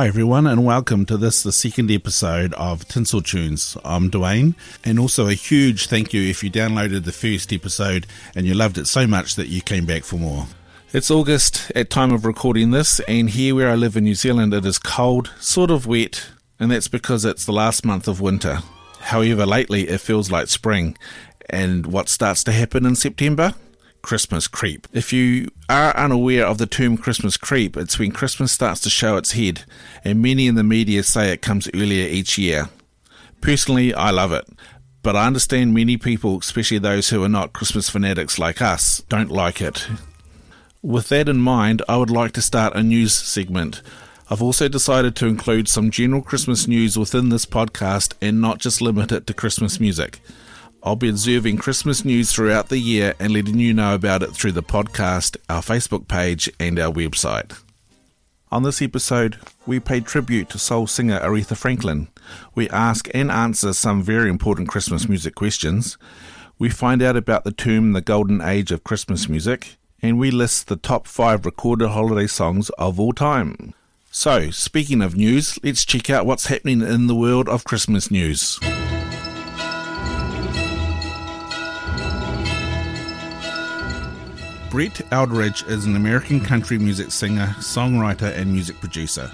Hi everyone and welcome to this the second episode of Tinsel Tunes. I'm Dwayne and also a huge thank you if you downloaded the first episode and you loved it so much that you came back for more. It's August at time of recording this and here where I live in New Zealand it is cold, sort of wet, and that's because it's the last month of winter. However, lately it feels like spring and what starts to happen in September? Christmas creep. If you are unaware of the term Christmas creep, it's when Christmas starts to show its head, and many in the media say it comes earlier each year. Personally, I love it, but I understand many people, especially those who are not Christmas fanatics like us, don't like it. With that in mind, I would like to start a news segment. I've also decided to include some general Christmas news within this podcast and not just limit it to Christmas music. I'll be observing Christmas news throughout the year and letting you know about it through the podcast, our Facebook page, and our website. On this episode, we pay tribute to soul singer Aretha Franklin. We ask and answer some very important Christmas music questions. We find out about the term the golden age of Christmas music, and we list the top five recorded holiday songs of all time. So, speaking of news, let's check out what's happening in the world of Christmas news. Brett Eldredge is an American country music singer, songwriter, and music producer.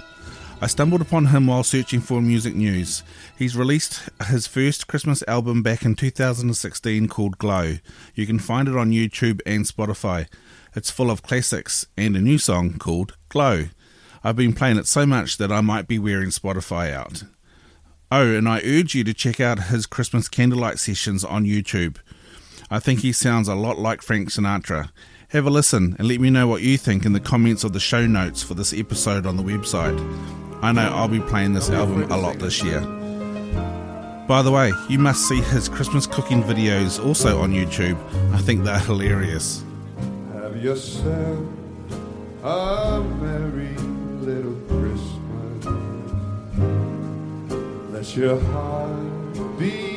I stumbled upon him while searching for music news. He's released his first Christmas album back in 2016 called Glow. You can find it on YouTube and Spotify. It's full of classics and a new song called Glow. I've been playing it so much that I might be wearing Spotify out. Oh, and I urge you to check out his Christmas candlelight sessions on YouTube. I think he sounds a lot like Frank Sinatra. Have a listen and let me know what you think in the comments of the show notes for this episode on the website. I know I'll be playing this album a lot this year. By the way, you must see his Christmas cooking videos also on YouTube. I think they're hilarious. Have yourself a merry little Christmas. Let your heart be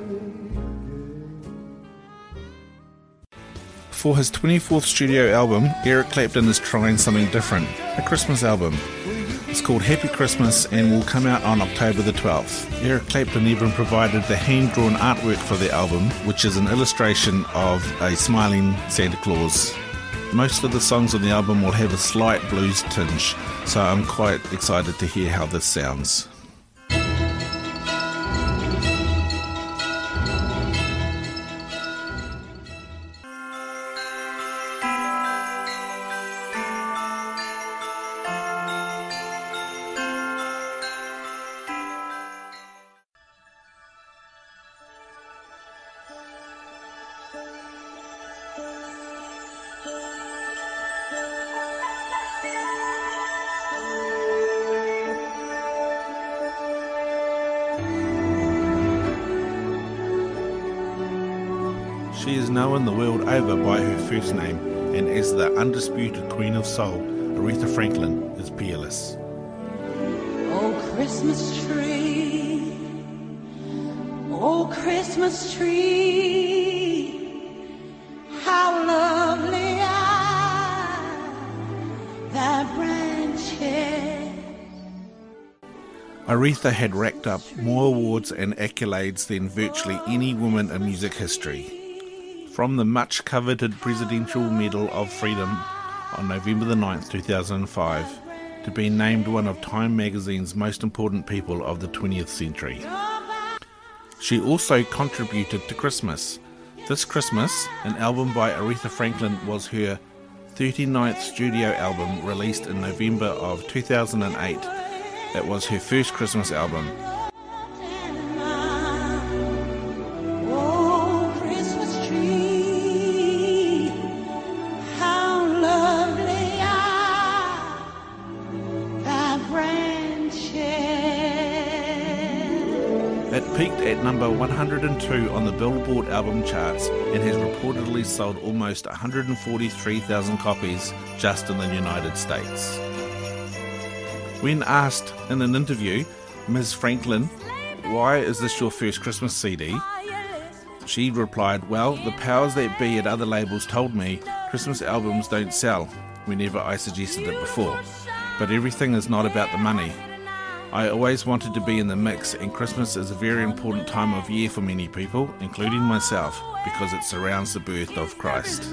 For his 24th studio album, Eric Clapton is trying something different a Christmas album. It's called Happy Christmas and will come out on October the 12th. Eric Clapton even provided the hand drawn artwork for the album, which is an illustration of a smiling Santa Claus. Most of the songs on the album will have a slight blues tinge, so I'm quite excited to hear how this sounds. She is known the world over by her first name, and as the undisputed Queen of Soul, Aretha Franklin is peerless. Oh, Christmas tree, oh, Christmas tree, how lovely are thy branches. Aretha had racked up more awards and accolades than virtually any woman in music history. From the much coveted Presidential Medal of Freedom on November the 9th, 2005, to being named one of Time magazine's most important people of the 20th century. She also contributed to Christmas. This Christmas, an album by Aretha Franklin was her 39th studio album released in November of 2008. It was her first Christmas album. Billboard album charts and has reportedly sold almost 143,000 copies just in the United States. When asked in an interview, Ms. Franklin, why is this your first Christmas CD? She replied, Well, the powers that be at other labels told me Christmas albums don't sell whenever I suggested it before. But everything is not about the money. I always wanted to be in the mix, and Christmas is a very important time of year for many people, including myself, because it surrounds the birth of Christ.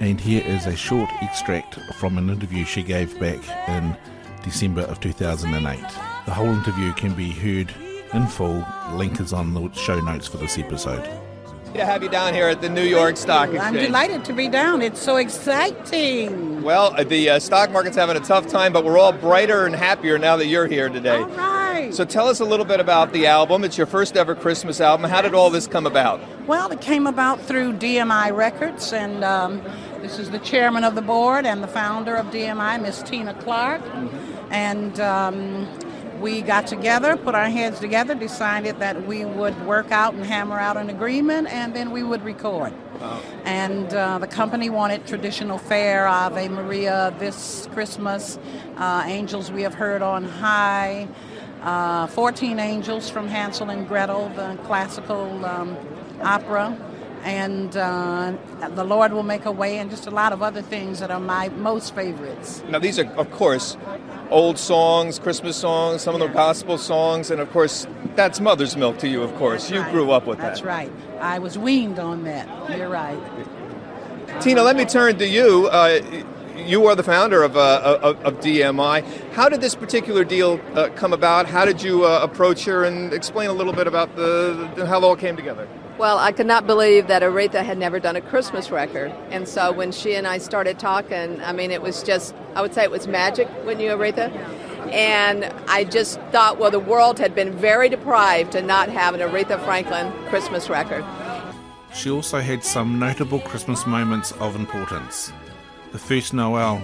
And here is a short extract from an interview she gave back in December of 2008. The whole interview can be heard in full. Link is on the show notes for this episode. To have you down here at the New York Stock Exchange. I'm delighted to be down. It's so exciting. Well, uh, the uh, stock market's having a tough time, but we're all brighter and happier now that you're here today. All right. So tell us a little bit about the album. It's your first ever Christmas album. How did all this come about? Well, it came about through DMI Records, and um, this is the chairman of the board and the founder of DMI, Miss Tena Clark. Mm-hmm. And um, we got together, put our heads together, decided that we would work out and hammer out an agreement, and then we would record. Wow. And uh, the company wanted traditional fare, Ave Maria, this Christmas, uh, Angels We Have Heard on High, uh, 14 Angels from Hansel and Gretel, the classical um, opera and uh, the Lord will make a way, and just a lot of other things that are my most favorites. Now, these are, of course, old songs, Christmas songs, some of the gospel songs, and of course, that's mother's milk to you, of course. That's you right. grew up with that's that. That's right. I was weaned on that. You're right. Tena, let me turn to you. Uh, you are the founder of, uh, of, of, DMI. How did this particular deal uh, come about? How did you uh, approach her? And explain a little bit about the, the, how it all came together. Well, I could not believe that Aretha had never done a Christmas record. And so when she and I started talking, I mean, it was just, I would say it was magic, wouldn't you, Aretha? And I just thought, well, the world had been very deprived to not have an Aretha Franklin Christmas record. She also had some notable Christmas moments of importance. The first Noel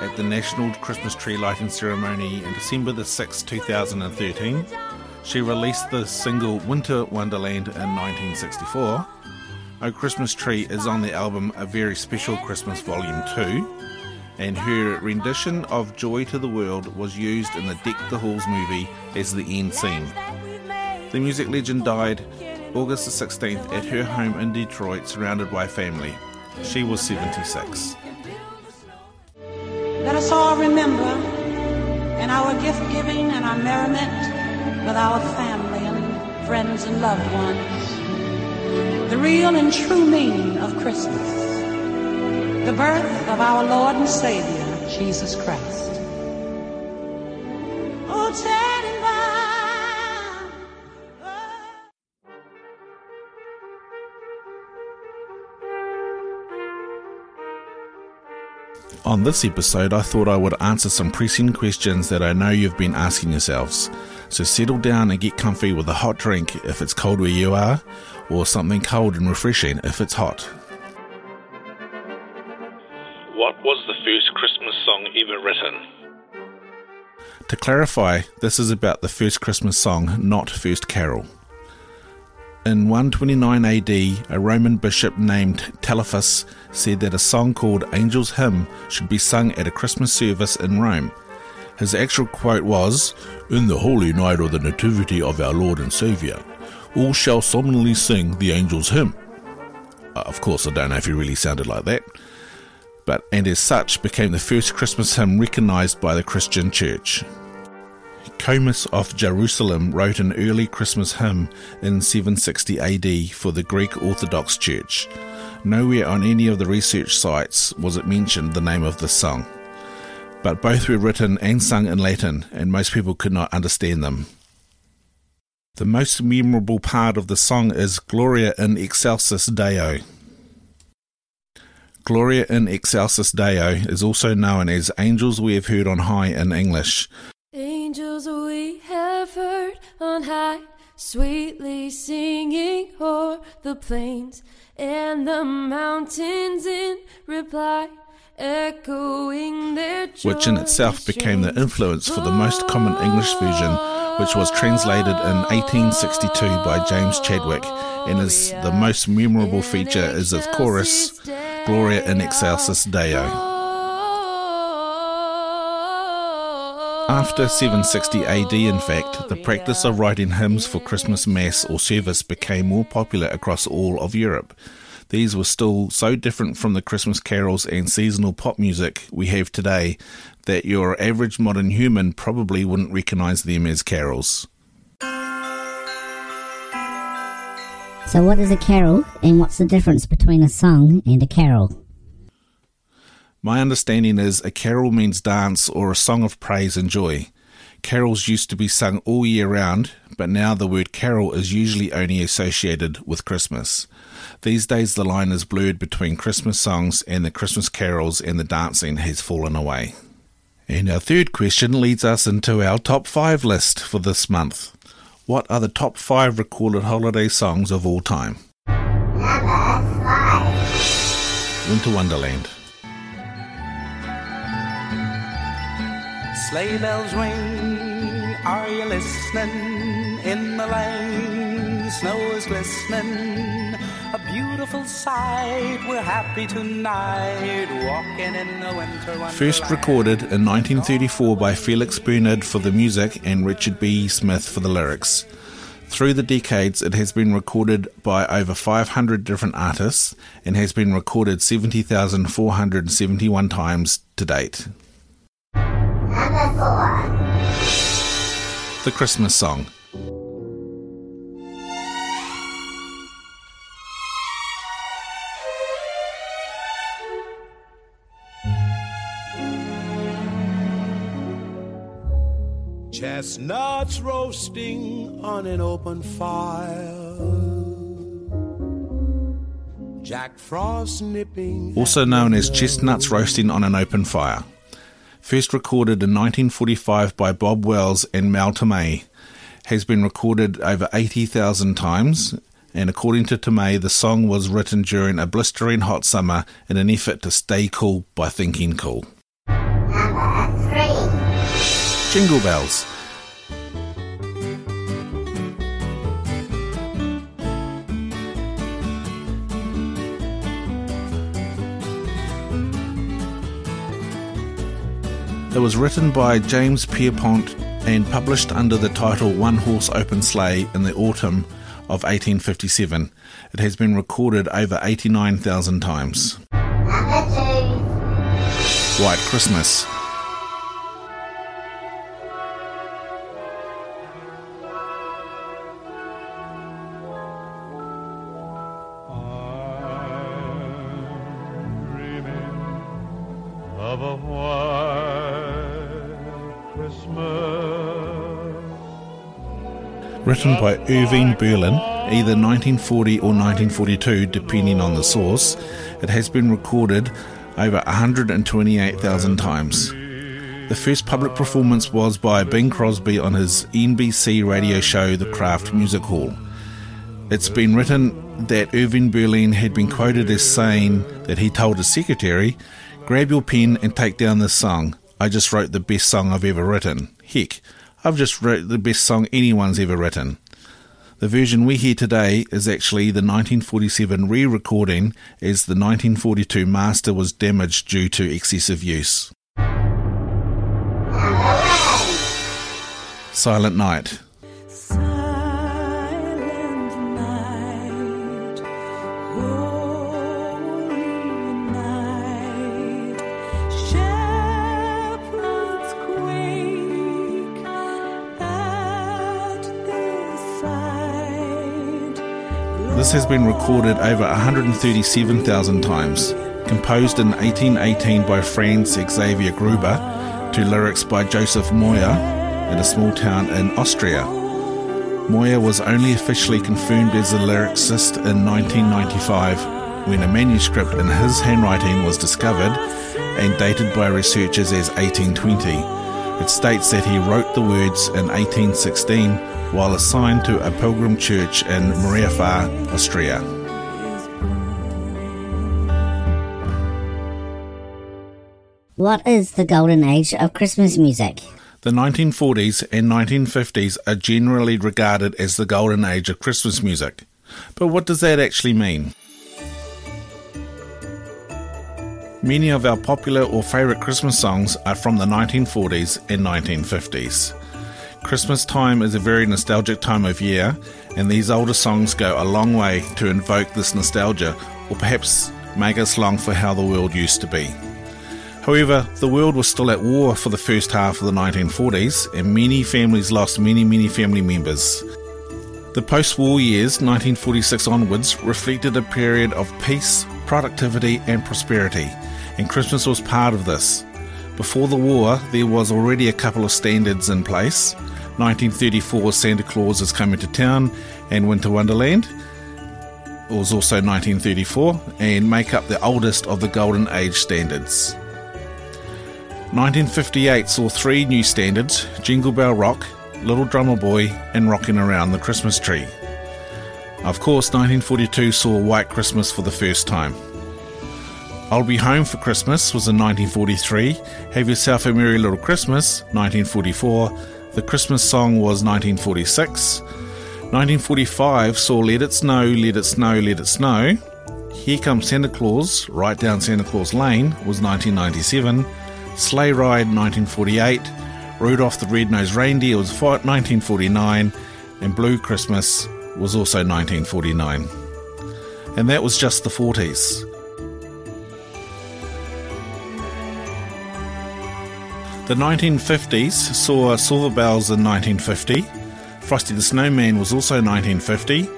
at the National Christmas Tree Lighting Ceremony in December the 6th, 2013. She released the single Winter Wonderland in 1964. O Christmas Tree is on the album A Very Special Christmas Volume 2, and her rendition of Joy to the World was used in the Deck the Halls movie as the end scene. The music legend died August the 16th at her home in Detroit, surrounded by family. She was 76. Let us all remember in our gift giving and our merriment with our family and friends and loved ones the real and true meaning of Christmas, the birth of our Lord and Savior, Jesus Christ. Oh, On this episode, I thought I would answer some pressing questions that I know you've been asking yourselves. So settle down and get comfy with a hot drink if it's cold where you are, or something cold and refreshing if it's hot. What was the first Christmas song ever written? To clarify, this is about the first Christmas song, not first carol. In 129 AD, a Roman bishop named Telephus said that a song called Angel's Hymn should be sung at a Christmas service in Rome. His actual quote was, In the holy night of the Nativity of our Lord and Saviour, all shall solemnly sing the Angel's Hymn. Uh, of course, I don't know if he really sounded like that, but and as such became the first Christmas hymn recognized by the Christian Church. Comas of Jerusalem wrote an early Christmas hymn in 760 AD for the Greek Orthodox Church. Nowhere on any of the research sites was it mentioned the name of the song. But both were written and sung in Latin, and most people could not understand them. The most memorable part of the song is Gloria in Excelsis Deo. Gloria in Excelsis Deo is also known as Angels We Have Heard on High in English, Angels we have heard on high, sweetly singing o'er the plains and the mountains in reply. Which in itself became the influence for the most common English version, which was translated in 1862 by James Chadwick, and is the most memorable feature is its chorus, Gloria in Excelsis Deo. After 760 AD, in fact, the practice of writing hymns for Christmas Mass or service became more popular across all of Europe. These were still so different from the Christmas carols and seasonal pop music we have today that your average modern human probably wouldn't recognize them as carols. So, what is a carol, and what's the difference between a song and a carol? My understanding is a carol means dance or a song of praise and joy. Carols used to be sung all year round, but now the word carol is usually only associated with Christmas. These days, the line is blurred between Christmas songs and the Christmas carols, and the dancing has fallen away. And our third question leads us into our top five list for this month. What are the top five recorded holiday songs of all time? Winter Wonderland. Sleigh bells ring, are you listening? In the lane, snow is glistening. A beautiful sight, we're happy tonight, walking in the winter wonderland. First recorded in 1934 by Felix Bernard for the music and Richard B. Smith for the lyrics. Through the decades, it has been recorded by over 500 different artists and has been recorded 70,471 times to date. Number four. The Christmas Song. Chestnuts roasting on an open fire. Jack Frost nipping. Also known as chestnuts roasting on an open fire first recorded in 1945 by Bob Wells and Mel Torme, has been recorded over 80,000 times, and according to Torme, the song was written during a blistering hot summer in an effort to stay cool by thinking cool. Number three. Jingle Bells. It was written by James Pierpont and published under the title One Horse Open Sleigh in the autumn of 1857. It has been recorded over 89,000 times. White Christmas. Written by Irving Berlin, either 1940 or 1942, depending on the source, it has been recorded over 128,000 times. The first public performance was by Bing Crosby on his NBC radio show The Kraft Music Hall. It's been written that Irving Berlin had been quoted as saying that he told his secretary, Grab your pen and take down this song. I just wrote the best song I've ever written. Heck, I've just wrote the best song anyone's ever written. The version we hear today is actually the 1947 re recording, as the 1942 master was damaged due to excessive use. Silent Night. This has been recorded over 137,000 times. Composed in 1818 by Franz Xavier Gruber to lyrics by Joseph Moyer in a small town in Austria. Moyer was only officially confirmed as a lyricist in 1995 when a manuscript in his handwriting was discovered and dated by researchers as 1820. It states that he wrote the words in 1816 while assigned to a pilgrim church in Mariapfarr, Austria. What is the golden age of Christmas music? The 1940s and 1950s are generally regarded as the golden age of Christmas music. But what does that actually mean? Many of our popular or favourite Christmas songs are from the 1940s and 1950s. Christmas time is a very nostalgic time of year, and these older songs go a long way to invoke this nostalgia or perhaps make us long for how the world used to be. However, the world was still at war for the first half of the 1940s, and many families lost many, many family members. The post war years, 1946 onwards, reflected a period of peace, productivity, and prosperity, and Christmas was part of this. Before the war, there was already a couple of standards in place. 1934 Santa Claus is Coming to Town and Winter Wonderland It was also 1934 and make up the oldest of the Golden Age standards. 1958 saw three new standards Jingle Bell Rock, Little Drummer Boy, and Rockin' Around the Christmas Tree. Of course, 1942 saw White Christmas for the first time. I'll Be Home for Christmas was in 1943, Have Yourself a Merry Little Christmas, 1944, The Christmas Song was 1946, 1945 saw Let It Snow, Let It Snow, Let It Snow, Here Comes Santa Claus, Right Down Santa Claus Lane was 1997, Sleigh Ride 1948, Rudolph the Red-Nosed Reindeer was 1949, and Blue Christmas was also 1949. And that was just the 40s. The 1950s saw Silver Bells in 1950. Frosty the Snowman was also 1950.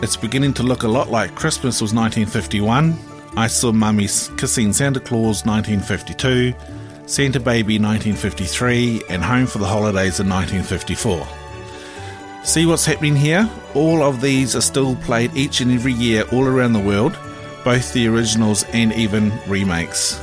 It's beginning to look a lot like Christmas was 1951. I Saw Mummy Kissing Santa Claus 1952, Santa Baby 1953, and Home for the Holidays in 1954. See what's happening here? All of these are still played each and every year all around the world, both the originals and even remakes.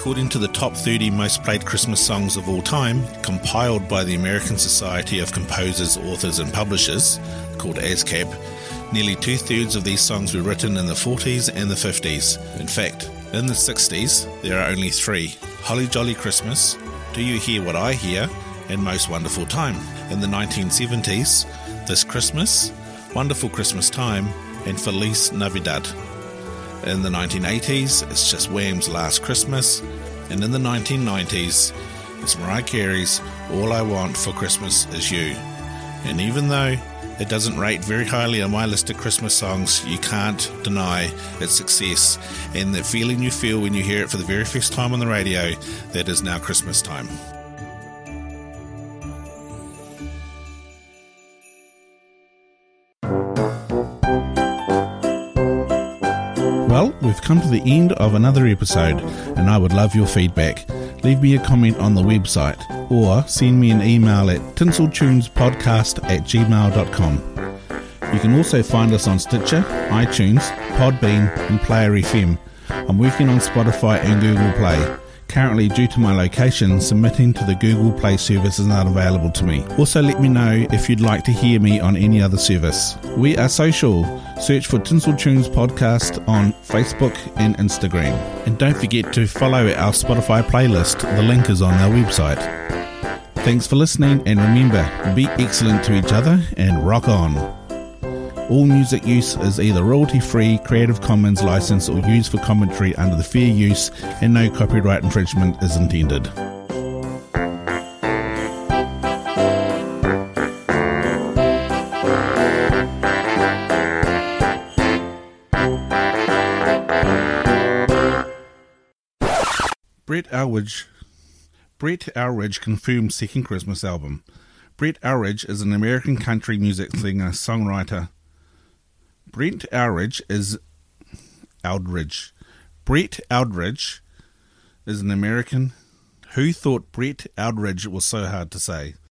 According to the top 30 most played Christmas songs of all time, compiled by the American Society of Composers, Authors and Publishers, called ASCAP, nearly two thirds of these songs were written in the 40s and the 50s. In fact, in the 60s, there are only three Holly Jolly Christmas, Do You Hear What I Hear, and Most Wonderful Time. In the 1970s, This Christmas, Wonderful Christmas Time, and Feliz Navidad. In the 1980s, it's just Wham's Last Christmas, and in the 1990s, it's Mariah Carey's All I Want for Christmas Is You. And even though it doesn't rate very highly on my list of Christmas songs, you can't deny its success and the feeling you feel when you hear it for the very first time on the radio that is now Christmas time. We've come to the end of another episode, and I would love your feedback. Leave me a comment on the website or send me an email at tinseltunespodcast at gmail.com. You can also find us on Stitcher, iTunes, Podbean, and Player FM. I'm working on Spotify and Google Play. Currently, due to my location, submitting to the Google Play service is not available to me. Also, let me know if you'd like to hear me on any other service. We are social. Search for Tinsel Tunes Podcast on Facebook and Instagram. And don't forget to follow our Spotify playlist. The link is on our website. Thanks for listening, and remember, be excellent to each other and rock on. All music use is either royalty free, Creative Commons license, or used for commentary under the fair use, and no copyright infringement is intended. Brett Elridge Brett Elridge confirmed second Christmas album. Brett Elridge is an American country music singer songwriter. Brent Elridge is Eldredge. Brett Eldredge is an American. Who thought Brett Eldredge was so hard to say?